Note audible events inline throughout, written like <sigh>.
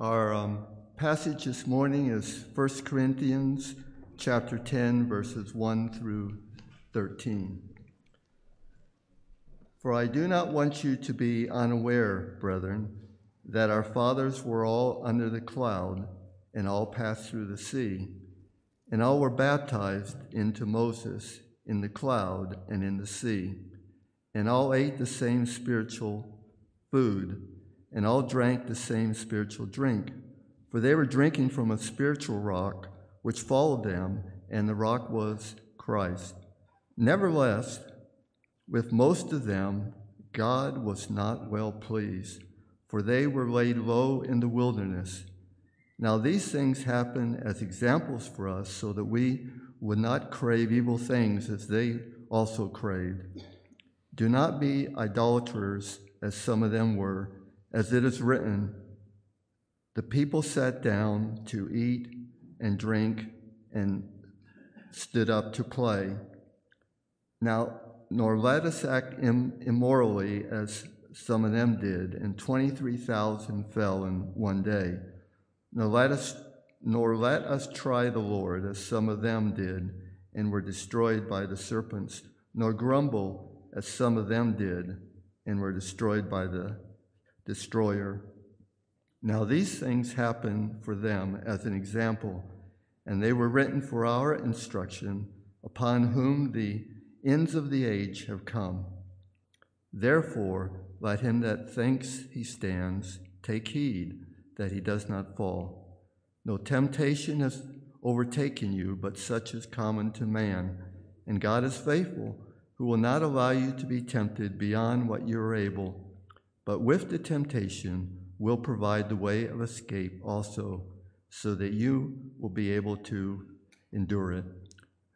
Our um, passage this morning is 1 Corinthians chapter 10, verses 1 through 13. For I do not want you to be unaware, brethren, that our fathers were all under the cloud and all passed through the sea, and all were baptized into Moses in the cloud and in the sea, and all ate the same spiritual food, and all drank the same spiritual drink, for they were drinking from a spiritual rock which followed them, and the rock was Christ. Nevertheless, with most of them, God was not well pleased, for they were laid low in the wilderness. Now, these things happen as examples for us, so that we would not crave evil things as they also craved. Do not be idolaters, as some of them were, as it is written The people sat down to eat and drink and stood up to play. Now, nor let us act immorally as some of them did, and 23,000 fell in one day. Nor let us nor let us try the Lord as some of them did and were destroyed by the serpents, nor grumble as some of them did and were destroyed by the destroyer. Now these things happen for them as an example, and they were written for our instruction, upon whom the ends of the age have come. Therefore, let him that thinks he stands take heed that he does not fall. No temptation has overtaken you, but such is common to man. And God is faithful, who will not allow you to be tempted beyond what you are able, but with the temptation will provide the way of escape also, so that you will be able to endure it.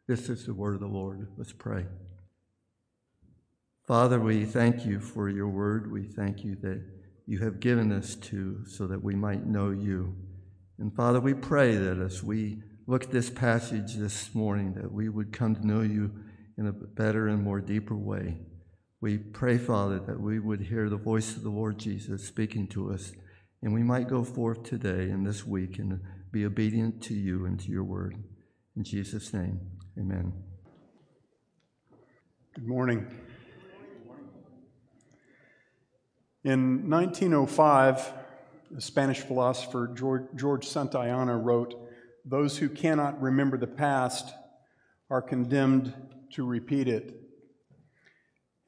This is the word of the Lord. Let's pray. Father, we thank you for your word. We thank you that you have given us to so that we might know you. And Father, we pray that as we look at this passage this morning, that we would come to know you in a better and more deeper way. We pray, Father, that we would hear the voice of the Lord Jesus speaking to us, and we might go forth today and this week and be obedient to you and to your word. In Jesus' name. Amen. Good morning. In 1905, the Spanish philosopher George, Santayana wrote, Those who cannot remember the past are condemned to repeat it.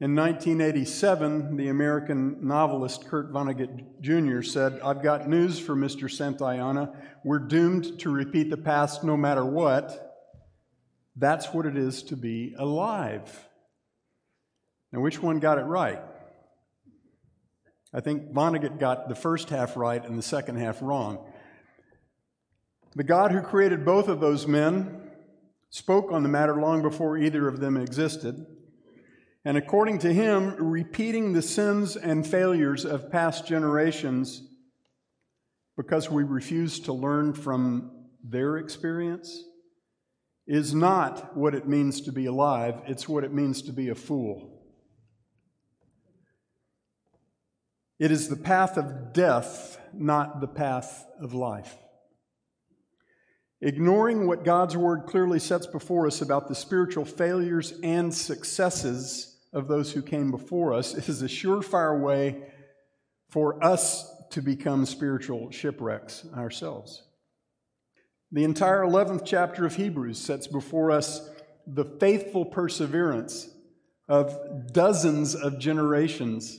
In 1987, the American novelist Kurt Vonnegut Jr. said, I've got news for Mr. Santayana. We're doomed to repeat the past no matter what. That's what it is to be alive. Now, which one got it right? I think Vonnegut got the first half right and the second half wrong. The God who created both of those men spoke on the matter long before either of them existed. And according to him, repeating the sins and failures of past generations because we refuse to learn from their experience is not what it means to be alive, it's what it means to be a fool. It is the path of death, not the path of life. Ignoring what God's word clearly sets before us about the spiritual failures and successes of those who came before us is a surefire way for us to become spiritual shipwrecks ourselves. The entire 11th chapter of Hebrews sets before us the faithful perseverance of dozens of generations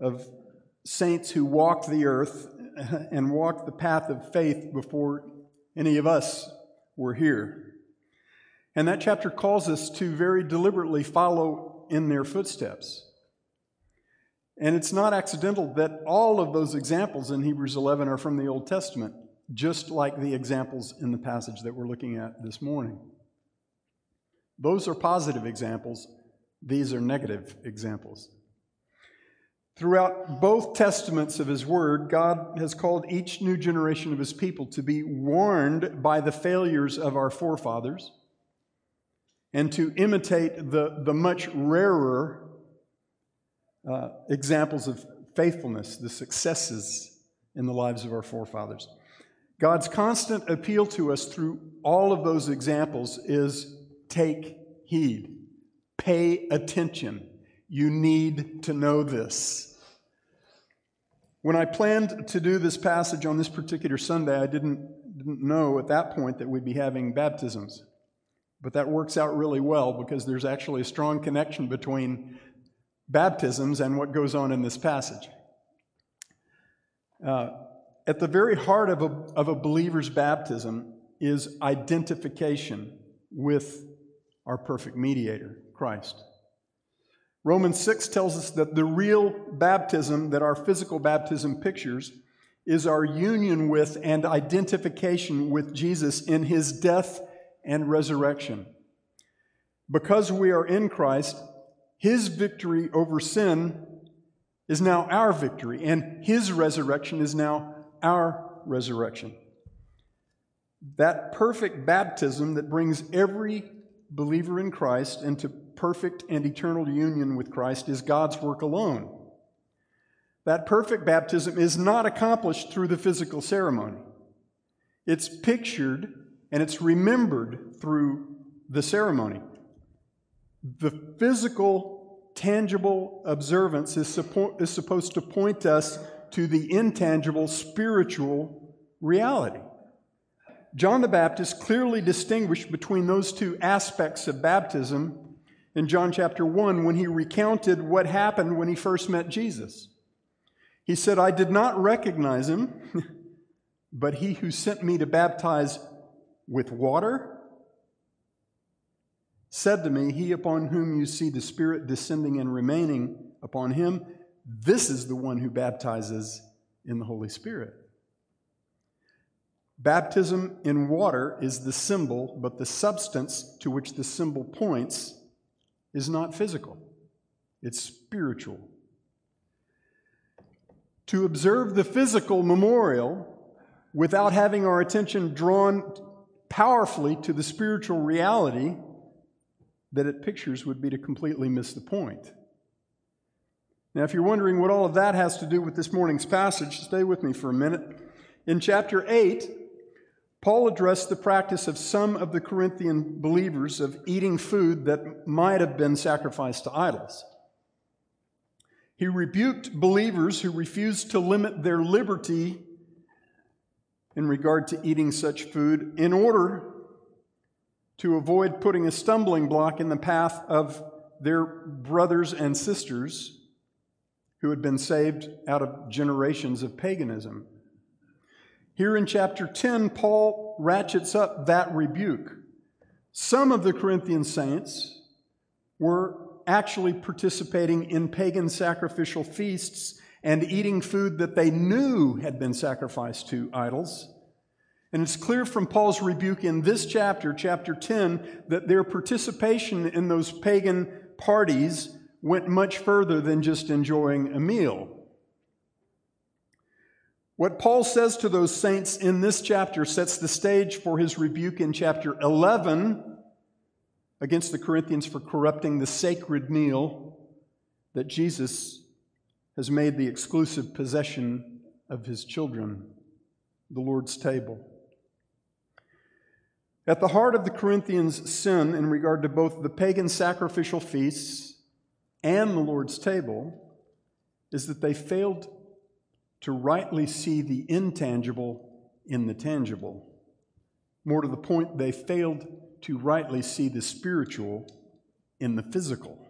of saints who walked the earth and walked the path of faith before any of us were here. And that chapter calls us to very deliberately follow in their footsteps. And it's not accidental that all of those examples in Hebrews 11 are from the Old Testament just like the examples in the passage that we're looking at this morning. Those are positive examples, these are negative examples. Throughout both testaments of His Word, God has called each new generation of His people to be warned by the failures of our forefathers and to imitate the, the much rarer uh, examples of faithfulness, the successes in the lives of our forefathers. God's constant appeal to us through all of those examples is take heed, pay attention. You need to know this. When I planned to do this passage on this particular Sunday, I didn't, didn't know at that point that we'd be having baptisms. But that works out really well because there's actually a strong connection between baptisms and what goes on in this passage. Uh, at the very heart of a, of a believer's baptism is identification with our perfect mediator, Christ. Romans 6 tells us that the real baptism that our physical baptism pictures is our union with and identification with Jesus in his death and resurrection. Because we are in Christ, his victory over sin is now our victory, and his resurrection is now our resurrection. That perfect baptism that brings every believer in Christ into perfect and eternal union with Christ is God's work alone. That perfect baptism is not accomplished through the physical ceremony. It's pictured and it's remembered through the ceremony. The physical, tangible observance is, is supposed to point us to the intangible, spiritual reality. John the Baptist clearly distinguished between those two aspects of baptism in John chapter 1 when he recounted what happened when he first met Jesus. He said, I did not recognize him, <laughs> but he who sent me to baptize with water said to me, He upon whom you see the Spirit descending and remaining upon him, this is the one who baptizes in the Holy Spirit. Baptism in water is the symbol, but the substance to which the symbol points is not physical, it's spiritual. To observe the physical memorial without having our attention drawn powerfully to the spiritual reality that it pictures would be to completely miss the point. Now, if you're wondering what all of that has to do with this morning's passage, stay with me for a minute. In chapter 8, Paul addressed the practice of some of the Corinthian believers of eating food that might have been sacrificed to idols. He rebuked believers who refused to limit their liberty in regard to eating such food in order to avoid putting a stumbling block in the path of their brothers and sisters who had been saved out of generations of paganism. Here in chapter 10, Paul ratchets up that rebuke. Some of the Corinthian saints were actually participating in pagan sacrificial feasts and eating food that they knew had been sacrificed to idols. And it's clear from Paul's rebuke in this chapter, chapter 10, that their participation in those pagan parties went much further than just enjoying a meal. What Paul says to those saints in this chapter sets the stage for his rebuke in chapter 11 against the Corinthians for corrupting the sacred meal that Jesus has made the exclusive possession of his children, the Lord's table. At the heart of the Corinthians' sin in regard to both the pagan sacrificial feasts and the Lord's table is that they failed to rightly see the intangible in the tangible. More to the point, they failed to rightly see the spiritual in the physical.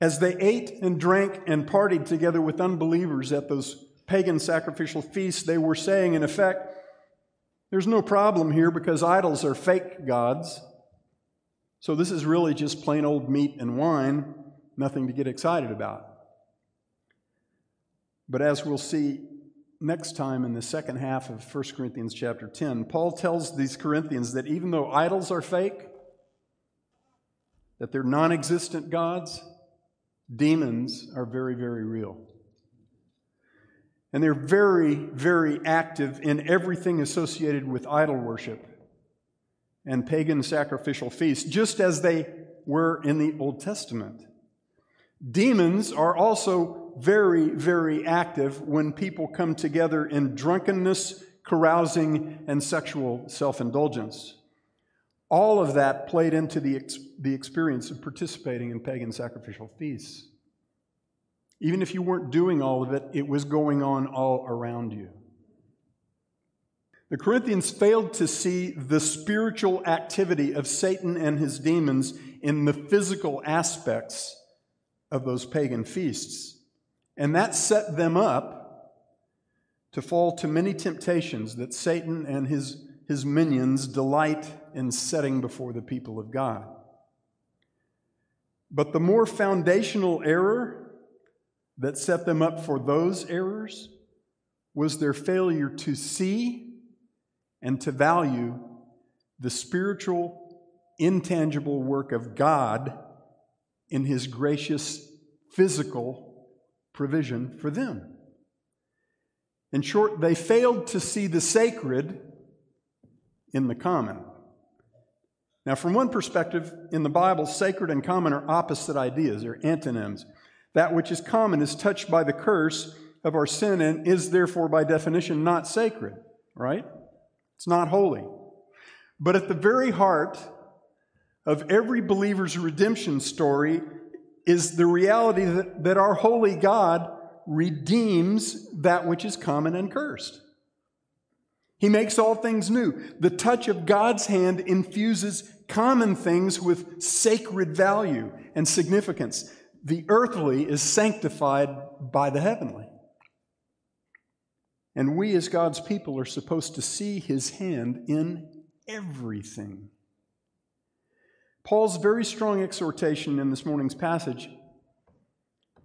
As they ate and drank and partied together with unbelievers at those pagan sacrificial feasts, they were saying, in effect, there's no problem here because idols are fake gods. So this is really just plain old meat and wine, nothing to get excited about. But as we'll see next time in the second half of 1 Corinthians chapter 10, Paul tells these Corinthians that even though idols are fake, that they're non existent gods, demons are very, very real. And they're very, very active in everything associated with idol worship and pagan sacrificial feasts, just as they were in the Old Testament. Demons are also very, very active when people come together in drunkenness, carousing, and sexual self indulgence. All of that played into the, ex- the experience of participating in pagan sacrificial feasts. Even if you weren't doing all of it, it was going on all around you. The Corinthians failed to see the spiritual activity of Satan and his demons in the physical aspects of those pagan feasts. And that set them up to fall to many temptations that Satan and his, his minions delight in setting before the people of God. But the more foundational error that set them up for those errors was their failure to see and to value the spiritual, intangible work of God in His gracious physical provision for them. In short, they failed to see the sacred in the common. Now, from one perspective, in the Bible, sacred and common are opposite ideas, they're antonyms. That which is common is touched by the curse of our sin and is therefore, by definition, not sacred, right? It's not holy. But at the very heart of every believer's redemption story is the reality that, that our holy God redeems that which is common and cursed. He makes all things new. The touch of God's hand infuses common things with sacred value and significance. The earthly is sanctified by the heavenly. And we, as God's people, are supposed to see his hand in everything. Paul's very strong exhortation in this morning's passage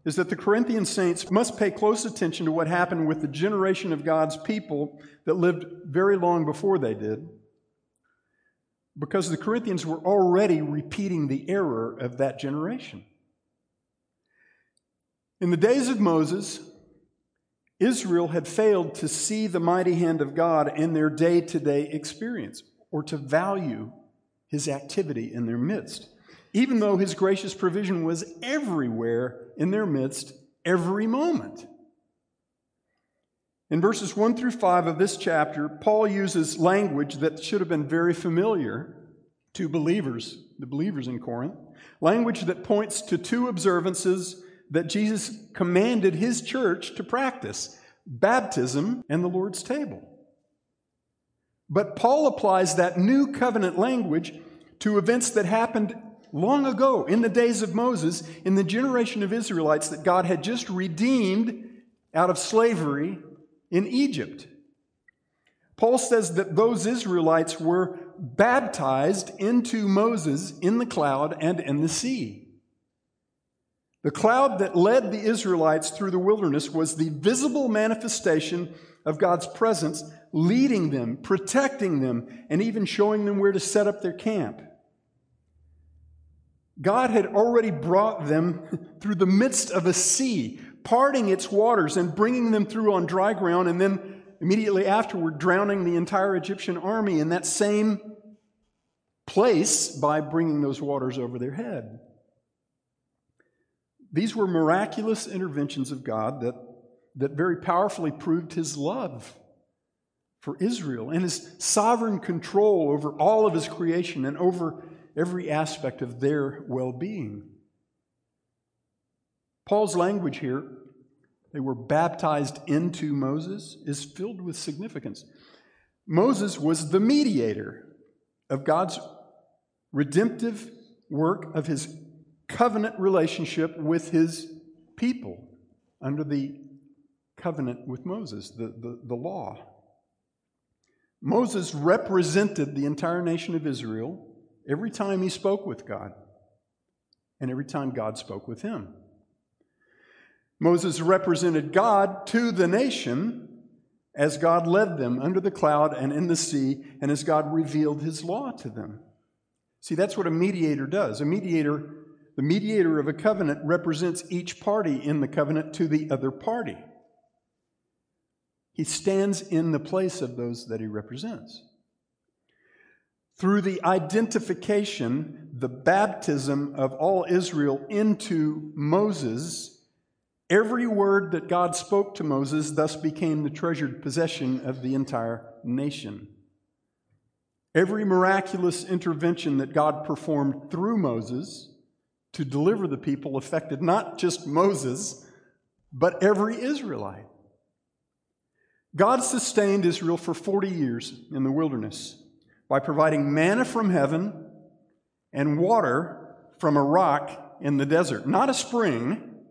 is that the Corinthian saints must pay close attention to what happened with the generation of God's people that lived very long before they did, because the Corinthians were already repeating the error of that generation. In the days of Moses, Israel had failed to see the mighty hand of God in their day to day experience or to value his activity in their midst, even though his gracious provision was everywhere in their midst every moment. In verses 1 through 5 of this chapter, Paul uses language that should have been very familiar to believers, the believers in Corinth, language that points to two observances that Jesus commanded his church to practice baptism and the Lord's table. But Paul applies that new covenant language to events that happened long ago in the days of Moses, in the generation of Israelites that God had just redeemed out of slavery in Egypt. Paul says that those Israelites were baptized into Moses in the cloud and in the sea. The cloud that led the Israelites through the wilderness was the visible manifestation of God's presence, leading them, protecting them, and even showing them where to set up their camp. God had already brought them through the midst of a sea, parting its waters and bringing them through on dry ground, and then immediately afterward, drowning the entire Egyptian army in that same place by bringing those waters over their head. These were miraculous interventions of God that, that very powerfully proved his love for Israel and his sovereign control over all of his creation and over every aspect of their well being. Paul's language here, they were baptized into Moses, is filled with significance. Moses was the mediator of God's redemptive work of his covenant relationship with his people under the covenant with Moses, the, the, the law. Moses represented the entire nation of Israel every time he spoke with God and every time God spoke with him. Moses represented God to the nation as God led them under the cloud and in the sea, and as God revealed his law to them. See, that's what a mediator does. A mediator the mediator of a covenant represents each party in the covenant to the other party. He stands in the place of those that he represents. Through the identification, the baptism of all Israel into Moses, Every word that God spoke to Moses thus became the treasured possession of the entire nation. Every miraculous intervention that God performed through Moses to deliver the people affected not just Moses, but every Israelite. God sustained Israel for 40 years in the wilderness by providing manna from heaven and water from a rock in the desert. Not a spring,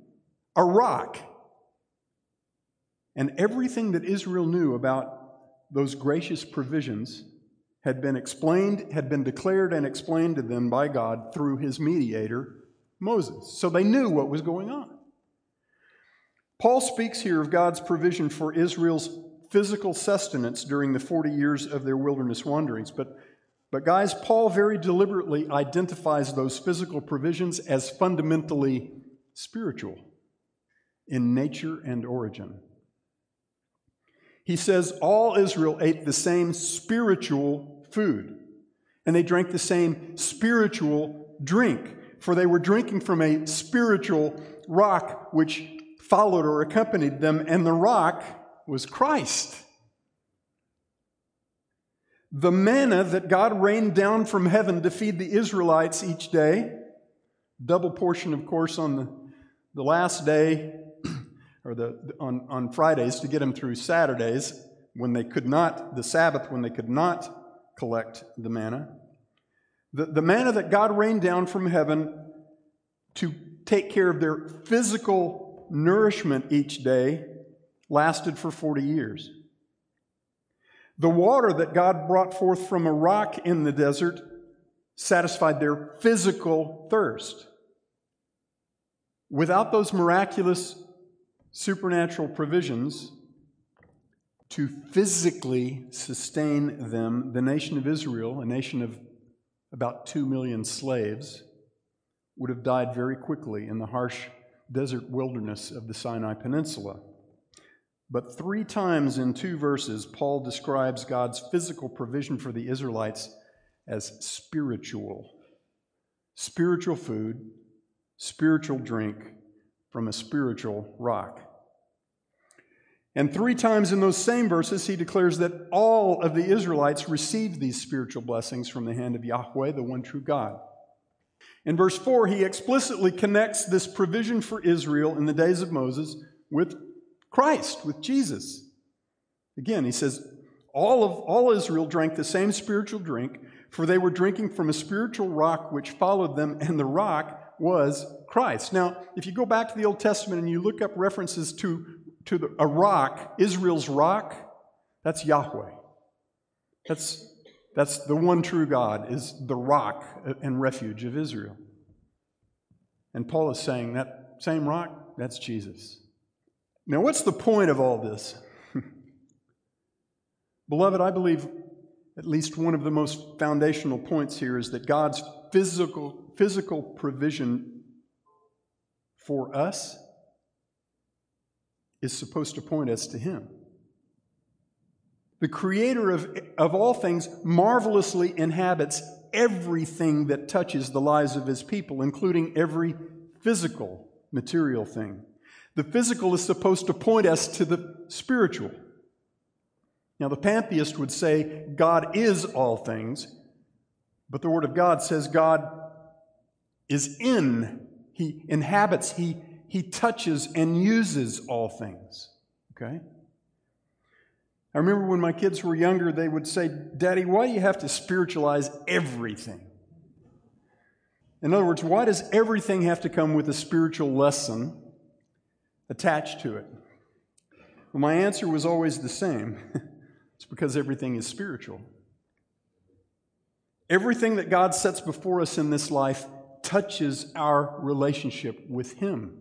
a rock. And everything that Israel knew about those gracious provisions had been explained, had been declared and explained to them by God through his mediator, Moses. So they knew what was going on. Paul speaks here of God's provision for Israel's physical sustenance during the 40 years of their wilderness wanderings. But, but guys, Paul very deliberately identifies those physical provisions as fundamentally spiritual in nature and origin. He says all Israel ate the same spiritual food, and they drank the same spiritual drink, for they were drinking from a spiritual rock which followed or accompanied them, and the rock was Christ. The manna that God rained down from heaven to feed the Israelites each day, double portion, of course, on the, the last day, <clears throat> or the, on, on Fridays to get them through Saturdays when they could not, the Sabbath when they could not collect the manna. The, the manna that God rained down from heaven to take care of their physical nourishment each day lasted for 40 years. The water that God brought forth from a rock in the desert satisfied their physical thirst. Without those miraculous supernatural provisions to physically sustain them, the nation of Israel, a nation of about two million slaves, would have died very quickly in the harsh desert wilderness of the Sinai Peninsula. But three times in two verses, Paul describes God's physical provision for the Israelites as spiritual. Spiritual food, spiritual drink, from a spiritual rock. And three times in those same verses, he declares that all of the Israelites received these spiritual blessings from the hand of Yahweh, the one true God. In verse 4, he explicitly connects this provision for Israel in the days of Moses with Christ, with Jesus. Again, he says, all of all Israel drank the same spiritual drink, for they were drinking from a spiritual rock which followed them, and the rock was Christ. Now, if you go back to the Old Testament and you look up references to, to the, a rock, Israel's rock, that's Yahweh. That's, that's the one true God, is the rock and refuge of Israel. And Paul is saying that same rock, that's Jesus. Now, what's the point of all this? <laughs> Beloved, I believe at least one of the most foundational points here is that God's physical, physical provision for us is supposed to point us to Him. The Creator of, of all things marvelously inhabits everything that touches the lives of His people, including every physical, material thing. The physical is supposed to point us to the spiritual. Now, the pantheist would say God is all things, but the Word of God says God is in he inhabits, he, he touches and uses all things. Okay? I remember when my kids were younger, they would say, Daddy, why do you have to spiritualize everything? In other words, why does everything have to come with a spiritual lesson attached to it? Well, my answer was always the same <laughs> it's because everything is spiritual. Everything that God sets before us in this life touches our relationship with Him.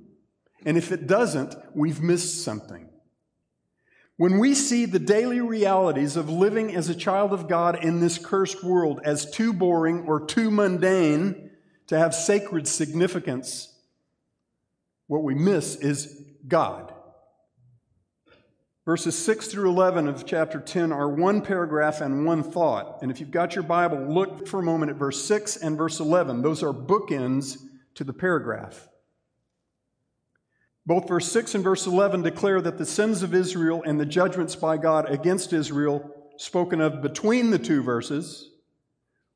And if it doesn't, we've missed something. When we see the daily realities of living as a child of God in this cursed world as too boring or too mundane to have sacred significance, what we miss is God. Verses 6 through 11 of chapter 10 are one paragraph and one thought. And if you've got your Bible, look for a moment at verse 6 and verse 11. Those are bookends to the paragraph. Both verse 6 and verse 11 declare that the sins of Israel and the judgments by God against Israel, spoken of between the two verses,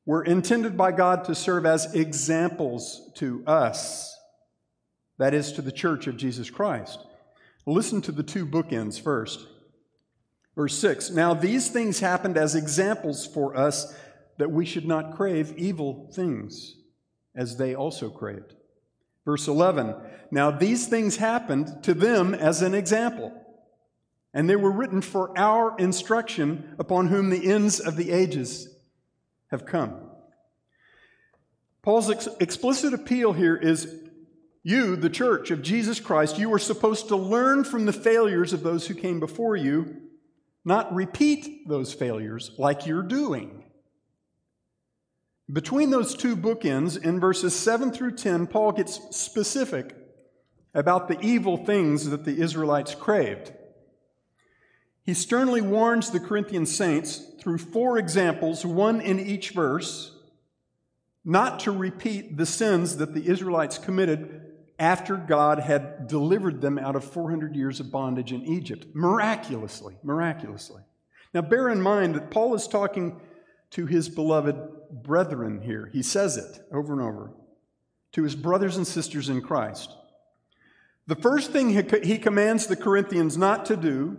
were intended by God to serve as examples to us, that is, to the church of Jesus Christ. Listen to the two bookends first. Verse 6 Now these things happened as examples for us that we should not crave evil things, as they also craved. Verse 11 Now these things happened to them as an example, and they were written for our instruction, upon whom the ends of the ages have come. Paul's ex- explicit appeal here is you, the church of Jesus Christ, you are supposed to learn from the failures of those who came before you, not repeat those failures like you're doing. Between those two bookends, in verses 7 through 10, Paul gets specific about the evil things that the Israelites craved. He sternly warns the Corinthian saints through four examples, one in each verse, not to repeat the sins that the Israelites committed after God had delivered them out of 400 years of bondage in Egypt. Miraculously, miraculously. Now, bear in mind that Paul is talking to his beloved brethren here. He says it over and over to his brothers and sisters in Christ. The first thing he commands the Corinthians not to do,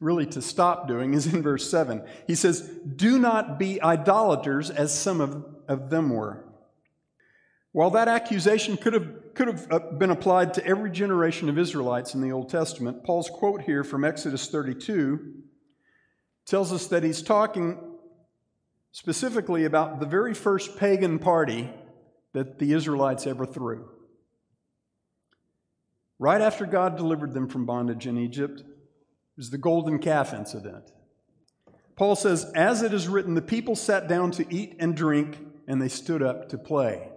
really to stop doing, is in verse 7. He says, Do not be idolaters as some of, of them were. While that accusation could have, could have uh, been applied to every generation of Israelites in the Old Testament, Paul's quote here from Exodus 32 tells us that he's talking specifically about the very first pagan party that the Israelites ever threw. Right after God delivered them from bondage in Egypt, was the golden calf incident. Paul says, As it is written, the people sat down to eat and drink, and they stood up to play.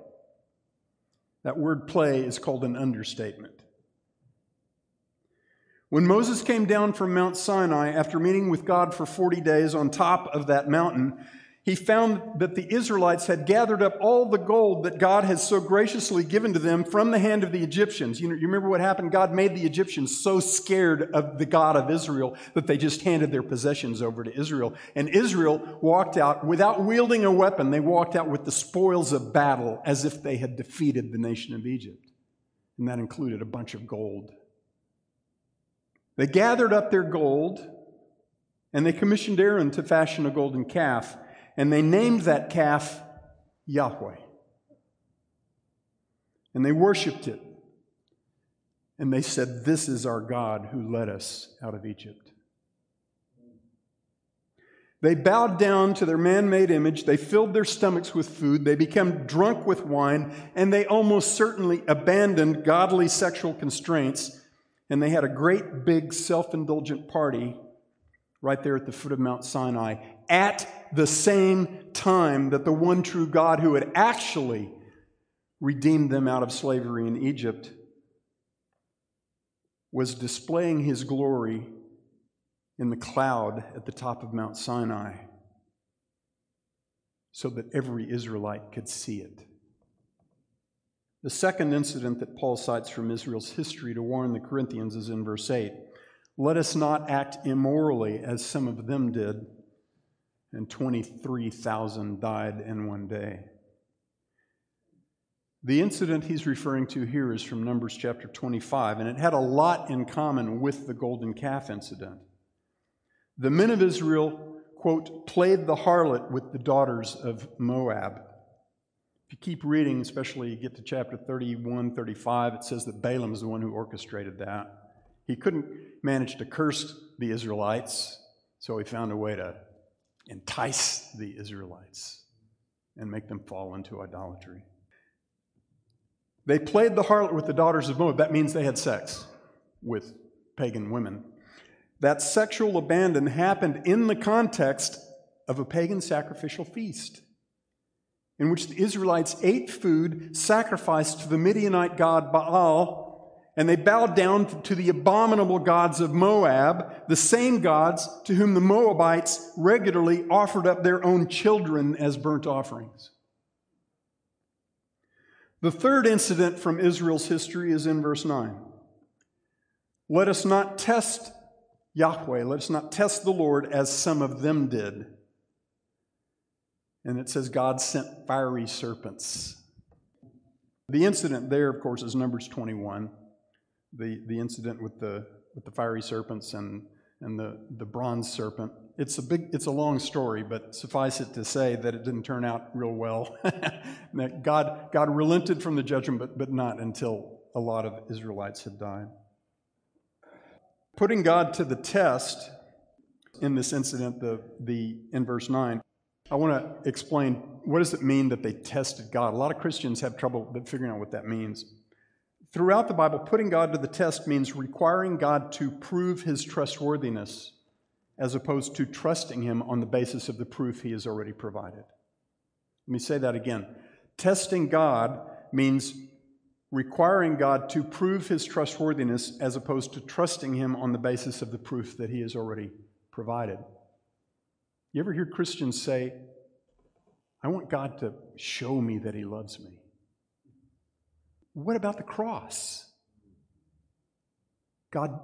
That word play is called an understatement. When Moses came down from Mount Sinai after meeting with God for 40 days on top of that mountain, he found that the Israelites had gathered up all the gold that God had so graciously given to them from the hand of the Egyptians. You, know, you remember what happened? God made the Egyptians so scared of the God of Israel that they just handed their possessions over to Israel. And Israel walked out without wielding a weapon. They walked out with the spoils of battle as if they had defeated the nation of Egypt. And that included a bunch of gold. They gathered up their gold and they commissioned Aaron to fashion a golden calf and they named that calf Yahweh. And they worshiped it. And they said, This is our God who led us out of Egypt. They bowed down to their man made image. They filled their stomachs with food. They became drunk with wine. And they almost certainly abandoned godly sexual constraints. And they had a great big self indulgent party right there at the foot of Mount Sinai the same time that the one true God who had actually redeemed them out of slavery in Egypt was displaying his glory in the cloud at the top of Mount Sinai so that every Israelite could see it. The second incident that Paul cites from Israel's history to warn the Corinthians is in verse 8. Let us not act immorally as some of them did and 23,000 died in one day. The incident he's referring to here is from Numbers chapter 25, and it had a lot in common with the golden calf incident. The men of Israel, quote, played the harlot with the daughters of Moab. If you keep reading, especially you get to chapter 31, 35, it says that Balaam is the one who orchestrated that. He couldn't manage to curse the Israelites, so he found a way to entice the Israelites and make them fall into idolatry. They played the harlot with the daughters of Moab. That means they had sex with pagan women. That sexual abandon happened in the context of a pagan sacrificial feast in which the Israelites ate food sacrificed to the Midianite god Baal and they bowed down to the abominable gods of Moab, the same gods to whom the Moabites regularly offered up their own children as burnt offerings. The third incident from Israel's history is in verse 9. Let us not test Yahweh, let us not test the Lord as some of them did. And it says God sent fiery serpents. The incident there, of course, is Numbers 21, the, the incident with the, with the fiery serpents and, and the, the bronze serpent. It's a big, it's a long story, but suffice it to say that it didn't turn out real well. <laughs> that God, God relented from the judgment, but, but not until a lot of Israelites had died. Putting God to the test in this incident, the, the, in verse 9, I want to explain what does it mean that they tested God. A lot of Christians have trouble figuring out what that means. Throughout the Bible, putting God to the test means requiring God to prove his trustworthiness as opposed to trusting him on the basis of the proof he has already provided. Let me say that again. Testing God means requiring God to prove his trustworthiness as opposed to trusting him on the basis of the proof that he has already provided. You ever hear Christians say, I want God to show me that he loves me? What about the cross? God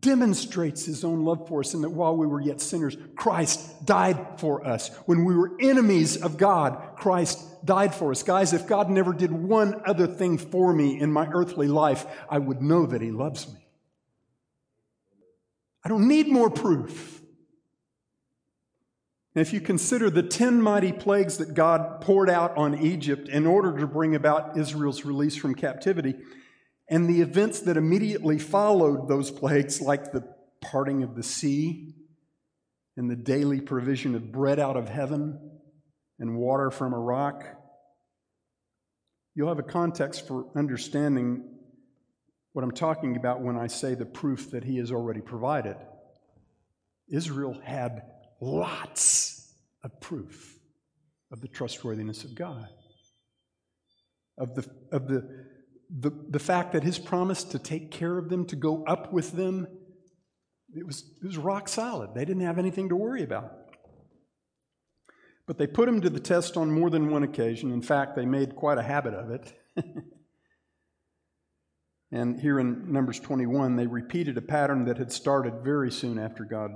demonstrates his own love for us in that while we were yet sinners, Christ died for us. When we were enemies of God, Christ died for us. Guys, if God never did one other thing for me in my earthly life, I would know that he loves me. I don't need more proof. And if you consider the 10 mighty plagues that God poured out on Egypt in order to bring about Israel's release from captivity, and the events that immediately followed those plagues, like the parting of the sea and the daily provision of bread out of heaven and water from a rock, you'll have a context for understanding what I'm talking about when I say the proof that He has already provided. Israel had lots of proof of the trustworthiness of God, of the, of the the, the fact that his promise to take care of them, to go up with them, it was, it was rock solid. They didn't have anything to worry about. But they put him to the test on more than one occasion. In fact, they made quite a habit of it. <laughs> and here in Numbers 21, they repeated a pattern that had started very soon after God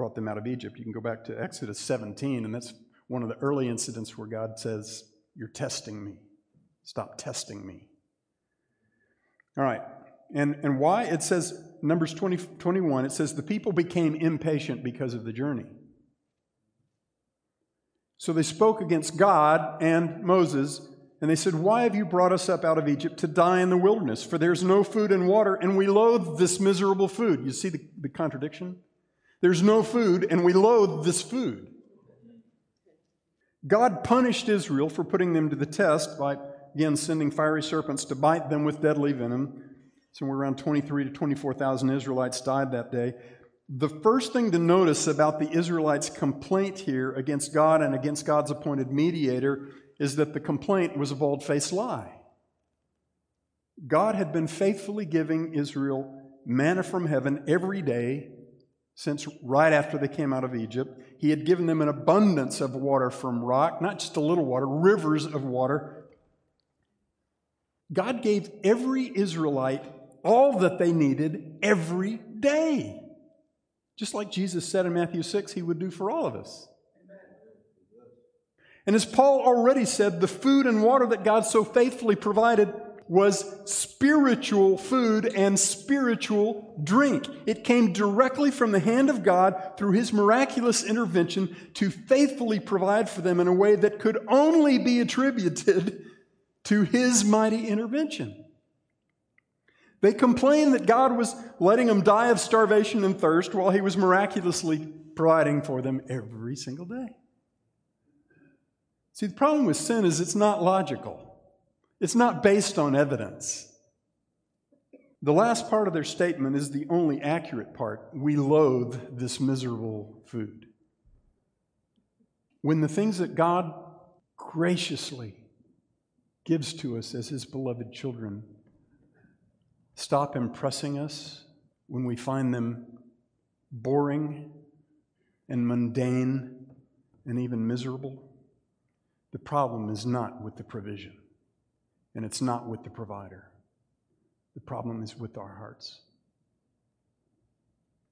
brought them out of Egypt. You can go back to Exodus 17, and that's one of the early incidents where God says, You're testing me. Stop testing me. All right. And, and why? It says, Numbers 20, 21, it says, the people became impatient because of the journey. So they spoke against God and Moses, and they said, Why have you brought us up out of Egypt to die in the wilderness? For there's no food and water, and we loathe this miserable food. You see the, the contradiction? There's no food, and we loathe this food. God punished Israel for putting them to the test by again sending fiery serpents to bite them with deadly venom. Somewhere around 23 to 24,000 Israelites died that day. The first thing to notice about the Israelites' complaint here against God and against God's appointed mediator is that the complaint was a bald faced lie. God had been faithfully giving Israel manna from heaven every day since right after they came out of Egypt. He had given them an abundance of water from rock, not just a little water, rivers of water God gave every Israelite all that they needed every day. Just like Jesus said in Matthew 6, he would do for all of us. And as Paul already said, the food and water that God so faithfully provided was spiritual food and spiritual drink. It came directly from the hand of God through his miraculous intervention to faithfully provide for them in a way that could only be attributed <laughs> to his mighty intervention. They complained that God was letting them die of starvation and thirst while he was miraculously providing for them every single day. See, the problem with sin is it's not logical. It's not based on evidence. The last part of their statement is the only accurate part. We loathe this miserable food. When the things that God graciously gives to us as His beloved children. Stop impressing us when we find them boring and mundane and even miserable. The problem is not with the provision, and it's not with the provider. The problem is with our hearts.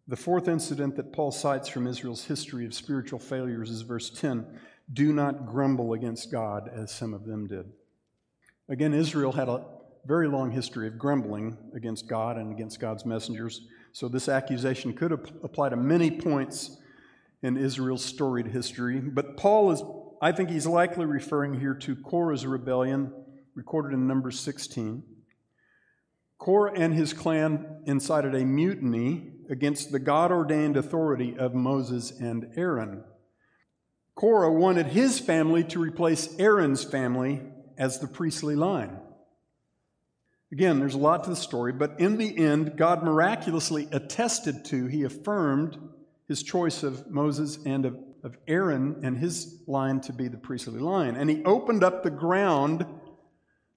The fourth incident that Paul cites from Israel's history of spiritual failures is verse 10 Do not grumble against God as some of them did. Again, Israel had a very long history of grumbling against God and against God's messengers, so this accusation could apply to many points in Israel's storied history. But Paul is, I think he's likely referring here to Korah's rebellion, recorded in Numbers 16. Korah and his clan incited a mutiny against the God ordained authority of Moses and Aaron. Korah wanted his family to replace Aaron's family as the priestly line. Again, there's a lot to the story, but in the end, God miraculously attested to, he affirmed his choice of Moses and of, of Aaron and his line to be the priestly line. And he opened up the ground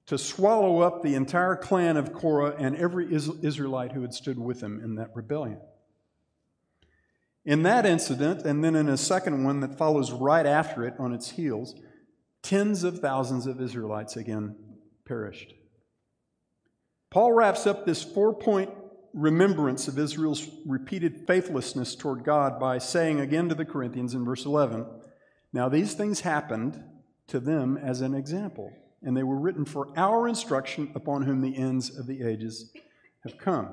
to swallow up the entire clan of Korah and every Israelite who had stood with him in that rebellion. In that incident, and then in a second one that follows right after it on its heels, tens of thousands of Israelites again perished. Paul wraps up this four point remembrance of Israel's repeated faithlessness toward God by saying again to the Corinthians in verse 11, Now these things happened to them as an example and they were written for our instruction upon whom the ends of the ages have come.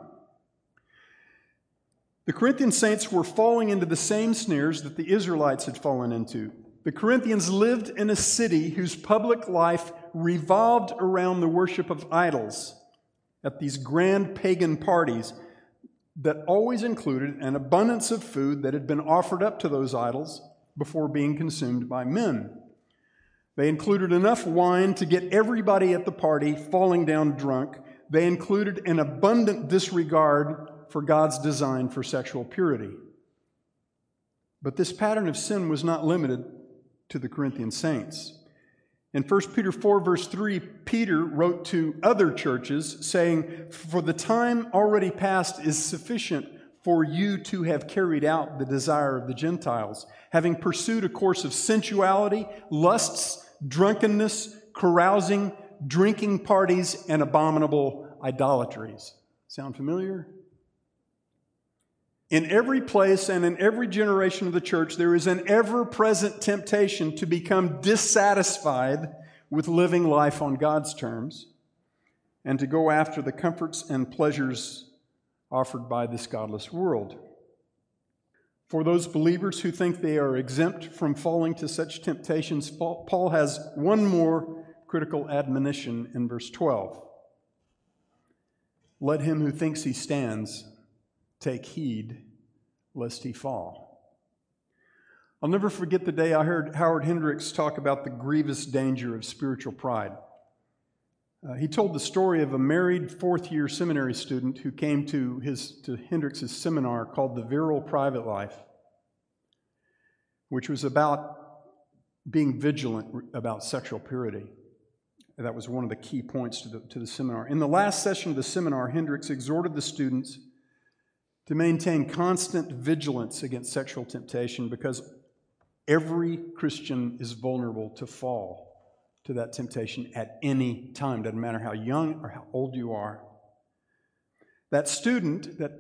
The Corinthian saints were falling into the same snares that the Israelites had fallen into. The Corinthians lived in a city whose public life revolved around the worship of idols at these grand pagan parties that always included an abundance of food that had been offered up to those idols before being consumed by men. They included enough wine to get everybody at the party falling down drunk. They included an abundant disregard for God's design for sexual purity. But this pattern of sin was not limited to the Corinthian saints. In 1 Peter 4, verse 3, Peter wrote to other churches saying, For the time already past is sufficient for you to have carried out the desire of the Gentiles, having pursued a course of sensuality, lusts, drunkenness, carousing, drinking parties, and abominable idolatries. Sound familiar? In every place and in every generation of the church, there is an ever present temptation to become dissatisfied with living life on God's terms and to go after the comforts and pleasures offered by this godless world. For those believers who think they are exempt from falling to such temptations, Paul has one more critical admonition in verse 12. Let him who thinks he stands take heed lest he fall. I'll never forget the day I heard Howard Hendricks talk about the grievous danger of spiritual pride. Uh, he told the story of a married fourth year seminary student who came to, his, to Hendricks's seminar called The Virile Private Life, which was about being vigilant about sexual purity. That was one of the key points to the, to the seminar. In the last session of the seminar, Hendricks exhorted the students to maintain constant vigilance against sexual temptation because every Christian is vulnerable to fall to that temptation at any time. Doesn't matter how young or how old you are. That student that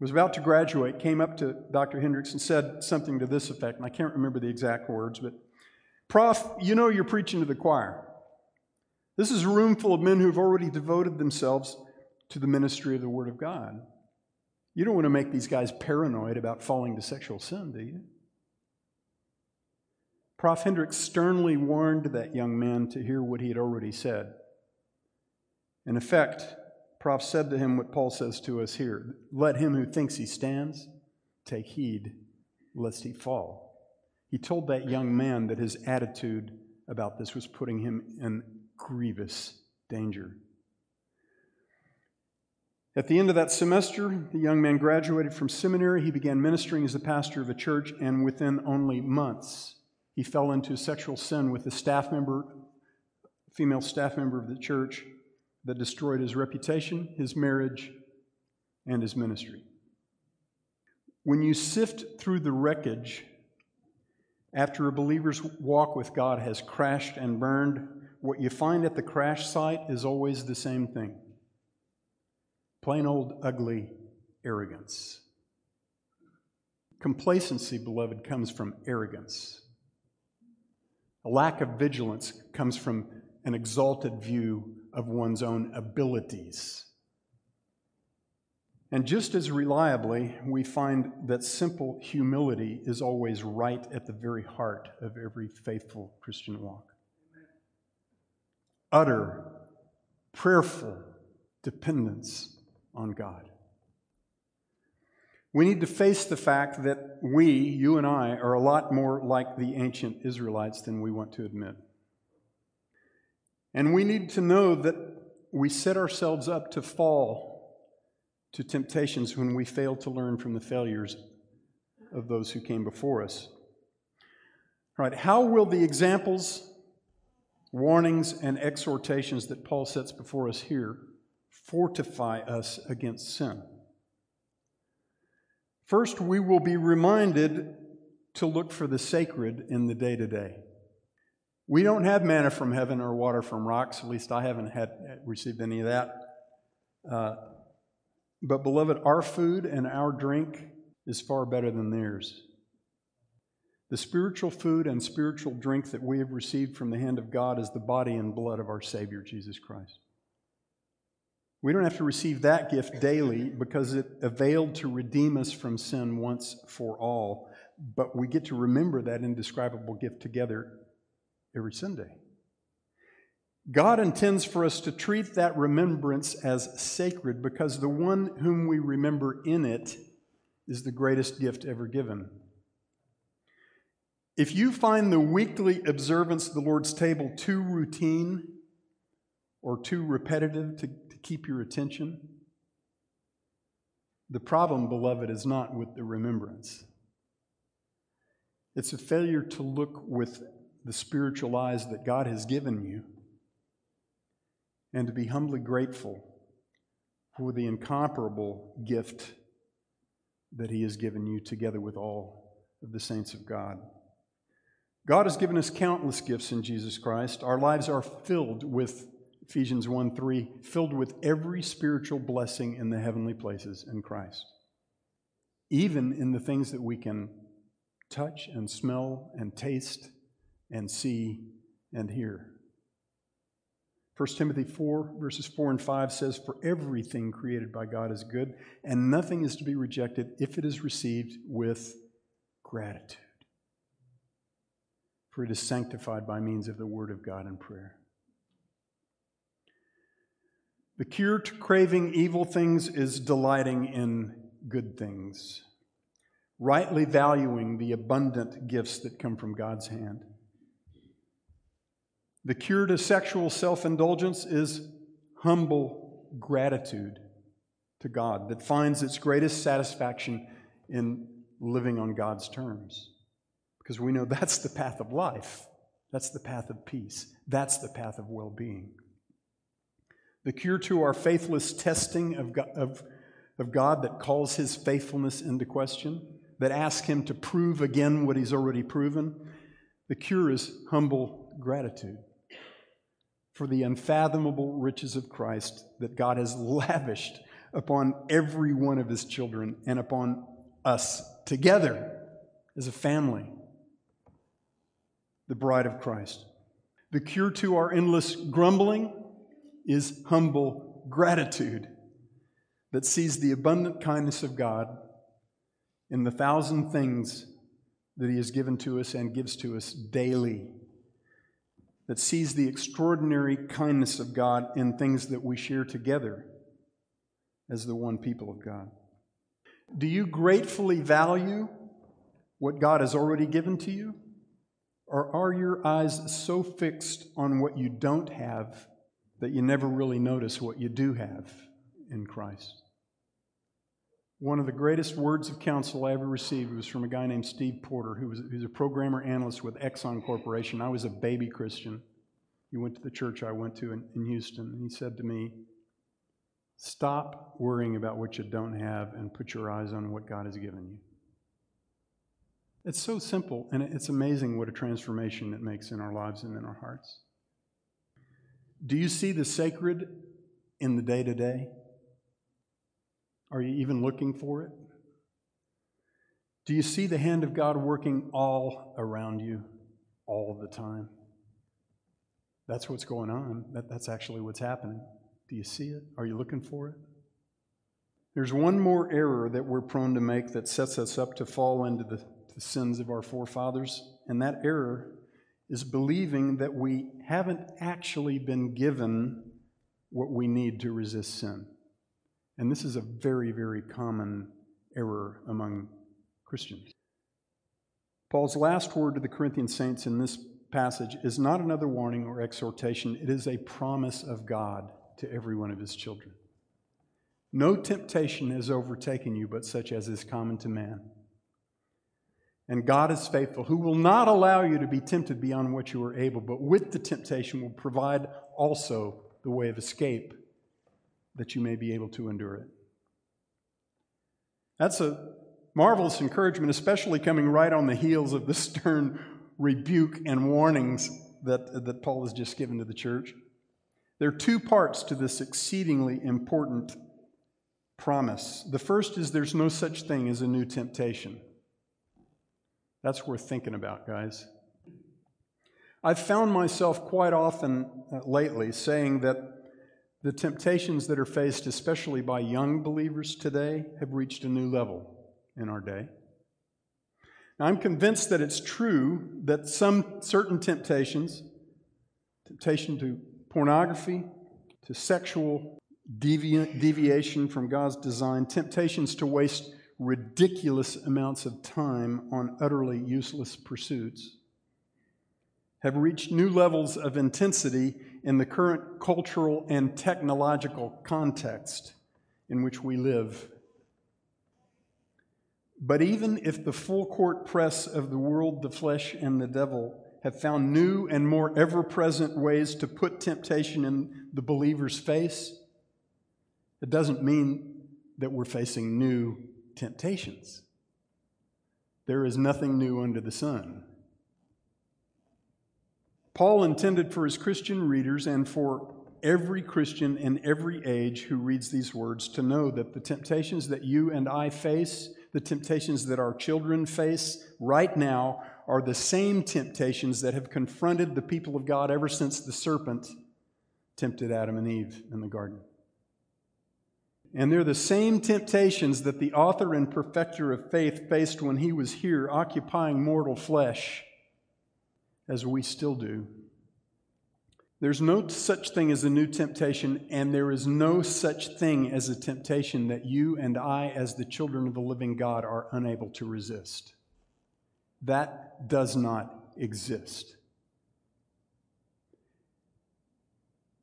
was about to graduate came up to Dr. Hendricks and said something to this effect, and I can't remember the exact words, but Prof, you know you're preaching to the choir. This is a room full of men who've already devoted themselves to the ministry of the Word of God. You don't want to make these guys paranoid about falling to sexual sin, do you? Prof. Hendricks sternly warned that young man to hear what he had already said. In effect, Prof said to him what Paul says to us here Let him who thinks he stands take heed lest he fall. He told that young man that his attitude about this was putting him in grievous danger. At the end of that semester, the young man graduated from seminary. He began ministering as the pastor of a church, and within only months, he fell into sexual sin with a staff member, female staff member of the church, that destroyed his reputation, his marriage, and his ministry. When you sift through the wreckage after a believer's walk with God has crashed and burned, what you find at the crash site is always the same thing plain old ugly arrogance. Complacency, beloved, comes from arrogance. A lack of vigilance comes from an exalted view of one's own abilities. And just as reliably, we find that simple humility is always right at the very heart of every faithful Christian walk. Utter, prayerful dependence on God. We need to face the fact that we, you and I, are a lot more like the ancient Israelites than we want to admit. And we need to know that we set ourselves up to fall to temptations when we fail to learn from the failures of those who came before us. All right, how will the examples, warnings, and exhortations that Paul sets before us here fortify us against sin? First, we will be reminded to look for the sacred in the day to day. We don't have manna from heaven or water from rocks. At least I haven't had received any of that. Uh, but, beloved, our food and our drink is far better than theirs. The spiritual food and spiritual drink that we have received from the hand of God is the body and blood of our Savior, Jesus Christ. We don't have to receive that gift daily because it availed to redeem us from sin once for all, but we get to remember that indescribable gift together every Sunday. God intends for us to treat that remembrance as sacred because the one whom we remember in it is the greatest gift ever given. If you find the weekly observance of the Lord's table too routine or too repetitive to, to keep your attention, the problem, beloved, is not with the remembrance. It's a failure to look with the spiritual eyes that God has given you and to be humbly grateful for the incomparable gift that He has given you together with all of the saints of God. God has given us countless gifts in Jesus Christ. Our lives are filled with Ephesians 1 3, filled with every spiritual blessing in the heavenly places in Christ, even in the things that we can touch and smell and taste and see and hear. 1 Timothy 4, verses 4 and 5 says, For everything created by God is good, and nothing is to be rejected if it is received with gratitude. For it is sanctified by means of the Word of God and prayer. The cure to craving evil things is delighting in good things, rightly valuing the abundant gifts that come from God's hand. The cure to sexual self indulgence is humble gratitude to God that finds its greatest satisfaction in living on God's terms. Because we know that's the path of life, that's the path of peace, that's the path of well being. The cure to our faithless testing of God, of, of God that calls his faithfulness into question, that asks him to prove again what he's already proven. The cure is humble gratitude for the unfathomable riches of Christ that God has lavished upon every one of his children and upon us together as a family, the bride of Christ. The cure to our endless grumbling is humble gratitude that sees the abundant kindness of God in the thousand things that He has given to us and gives to us daily that sees the extraordinary kindness of God in things that we share together as the one people of God. Do you gratefully value what God has already given to you? Or are your eyes so fixed on what you don't have that you never really notice what you do have in Christ? One of the greatest words of counsel I ever received was from a guy named Steve Porter, who was, a programmer analyst with Exxon Corporation. I was a baby Christian. He went to the church I went to in, in Houston, and he said to me, Stop worrying about what you don't have and put your eyes on what God has given you. It's so simple, and it's amazing what a transformation it makes in our lives and in our hearts. Do you see the sacred in the day to day? Are you even looking for it? Do you see the hand of God working all around you all the time? That's what's going on. That, that's actually what's happening. Do you see it? Are you looking for it? There's one more error that we're prone to make that sets us up to fall into the, the sins of our forefathers, and that error is believing that we haven't actually been given what we need to resist sin. And this is a very, very common error among Christians. Paul's last word to the Corinthian saints in this passage is not another warning or exhortation, it is a promise of God to every one of his children. No temptation has overtaken you but such as is common to man. And God is faithful, who will not allow you to be tempted beyond what you are able, but with the temptation will provide also the way of escape that you may be able to endure it. That's a marvelous encouragement, especially coming right on the heels of the stern rebuke and warnings that, that Paul has just given to the church. There are two parts to this exceedingly important promise. The first is there's no such thing as a new temptation. That's worth thinking about, guys. I've found myself quite often uh, lately saying that the temptations that are faced, especially by young believers today, have reached a new level in our day. Now, I'm convinced that it's true that some certain temptations, temptation to pornography, to sexual devi- deviation from God's design, temptations to waste ridiculous amounts of time on utterly useless pursuits, have reached new levels of intensity in the current cultural and technological context in which we live. But even if the full court press of the world, the flesh, and the devil have found new and more ever present ways to put temptation in the believer's face, it doesn't mean that we're facing new temptations. There is nothing new under the sun. Paul intended for his Christian readers and for every Christian in every age who reads these words to know that the temptations that you and I face the temptations that our children face right now are the same temptations that have confronted the people of God ever since the serpent tempted Adam and Eve in the garden. And they're the same temptations that the author and perfecter of faith faced when he was here occupying mortal flesh, as we still do. There's no such thing as a new temptation, and there is no such thing as a temptation that you and I, as the children of the living God, are unable to resist. That does not exist.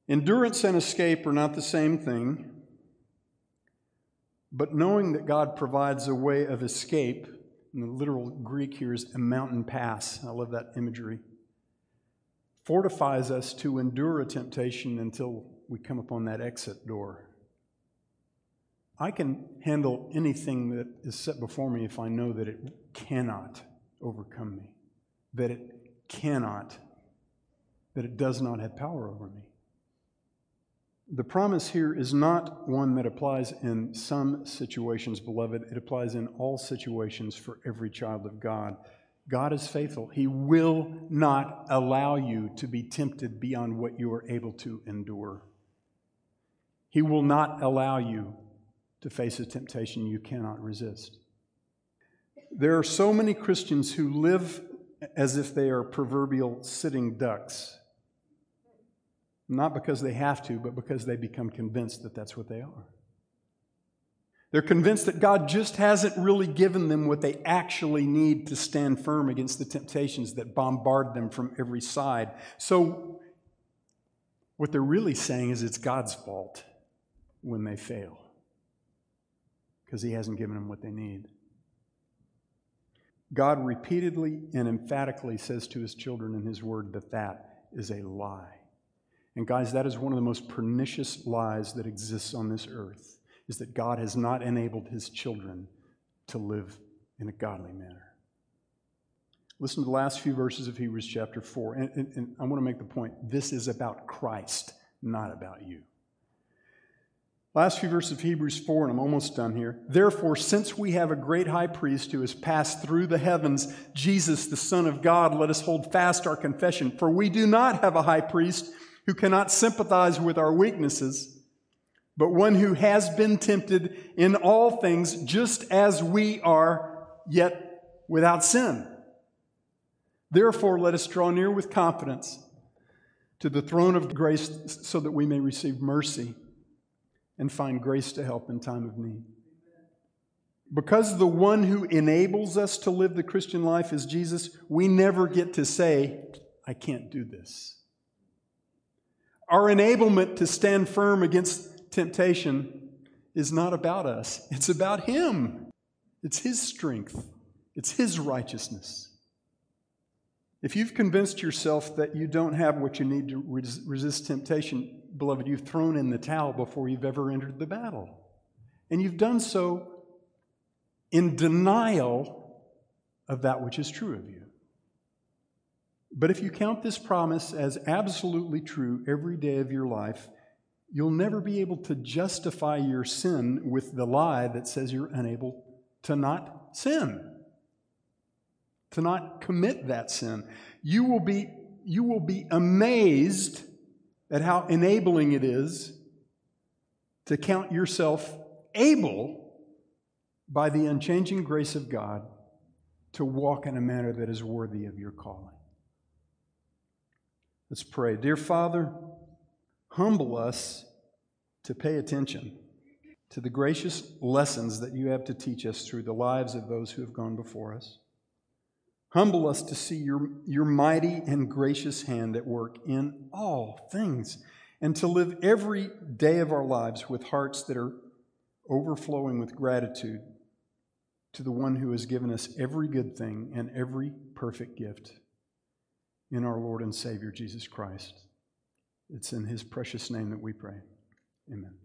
Endurance and escape are not the same thing, but knowing that God provides a way of escape, and the literal Greek here is a mountain pass. I love that imagery fortifies us to endure a temptation until we come upon that exit door. I can handle anything that is set before me if I know that it cannot overcome me, that it cannot, that it does not have power over me. The promise here is not one that applies in some situations, beloved. It applies in all situations for every child of God. God is faithful. He will not allow you to be tempted beyond what you are able to endure. He will not allow you to face a temptation you cannot resist. There are so many Christians who live as if they are proverbial sitting ducks, not because they have to, but because they become convinced that that's what they are. They're convinced that God just hasn't really given them what they actually need to stand firm against the temptations that bombard them from every side. So, what they're really saying is it's God's fault when they fail because He hasn't given them what they need. God repeatedly and emphatically says to His children in His Word that that is a lie. And, guys, that is one of the most pernicious lies that exists on this earth is that God has not enabled his children to live in a godly manner. Listen to the last few verses of Hebrews chapter 4. And, and, and, I want to make the point this is about Christ, not about you. Last few verses of Hebrews 4, and I'm almost done here. Therefore, since we have a great high priest who has passed through the heavens, Jesus, the Son of God, let us hold fast our confession. For we do not have a high priest who cannot sympathize with our weaknesses, but one who has been tempted in all things just as we are, yet without sin. Therefore, let us draw near with confidence to the throne of grace so that we may receive mercy and find grace to help in time of need. Because the one who enables us to live the Christian life is Jesus, we never get to say, I can't do this. Our enablement to stand firm against temptation is not about us, it's about Him. It's His strength, it's His righteousness. If you've convinced yourself that you don't have what you need to resist temptation, beloved, you've thrown in the towel before you've ever entered the battle. And you've done so in denial of that which is true of you. But if you count this promise as absolutely true every day of your life, you'll never be able to justify your sin with the lie that says you're unable to not sin, to not commit that sin. You will be, you will be amazed at how enabling it is to count yourself able by the unchanging grace of God to walk in a manner that is worthy of your calling. Let's pray. Dear Father, humble us to pay attention to the gracious lessons that you have to teach us through the lives of those who have gone before us. Humble us to see your, your mighty and gracious hand at work in all things, and to live every day of our lives with hearts that are overflowing with gratitude to the one who has given us every good thing and every perfect gift in our Lord and Savior Jesus Christ. It's in his precious name that we pray. Amen.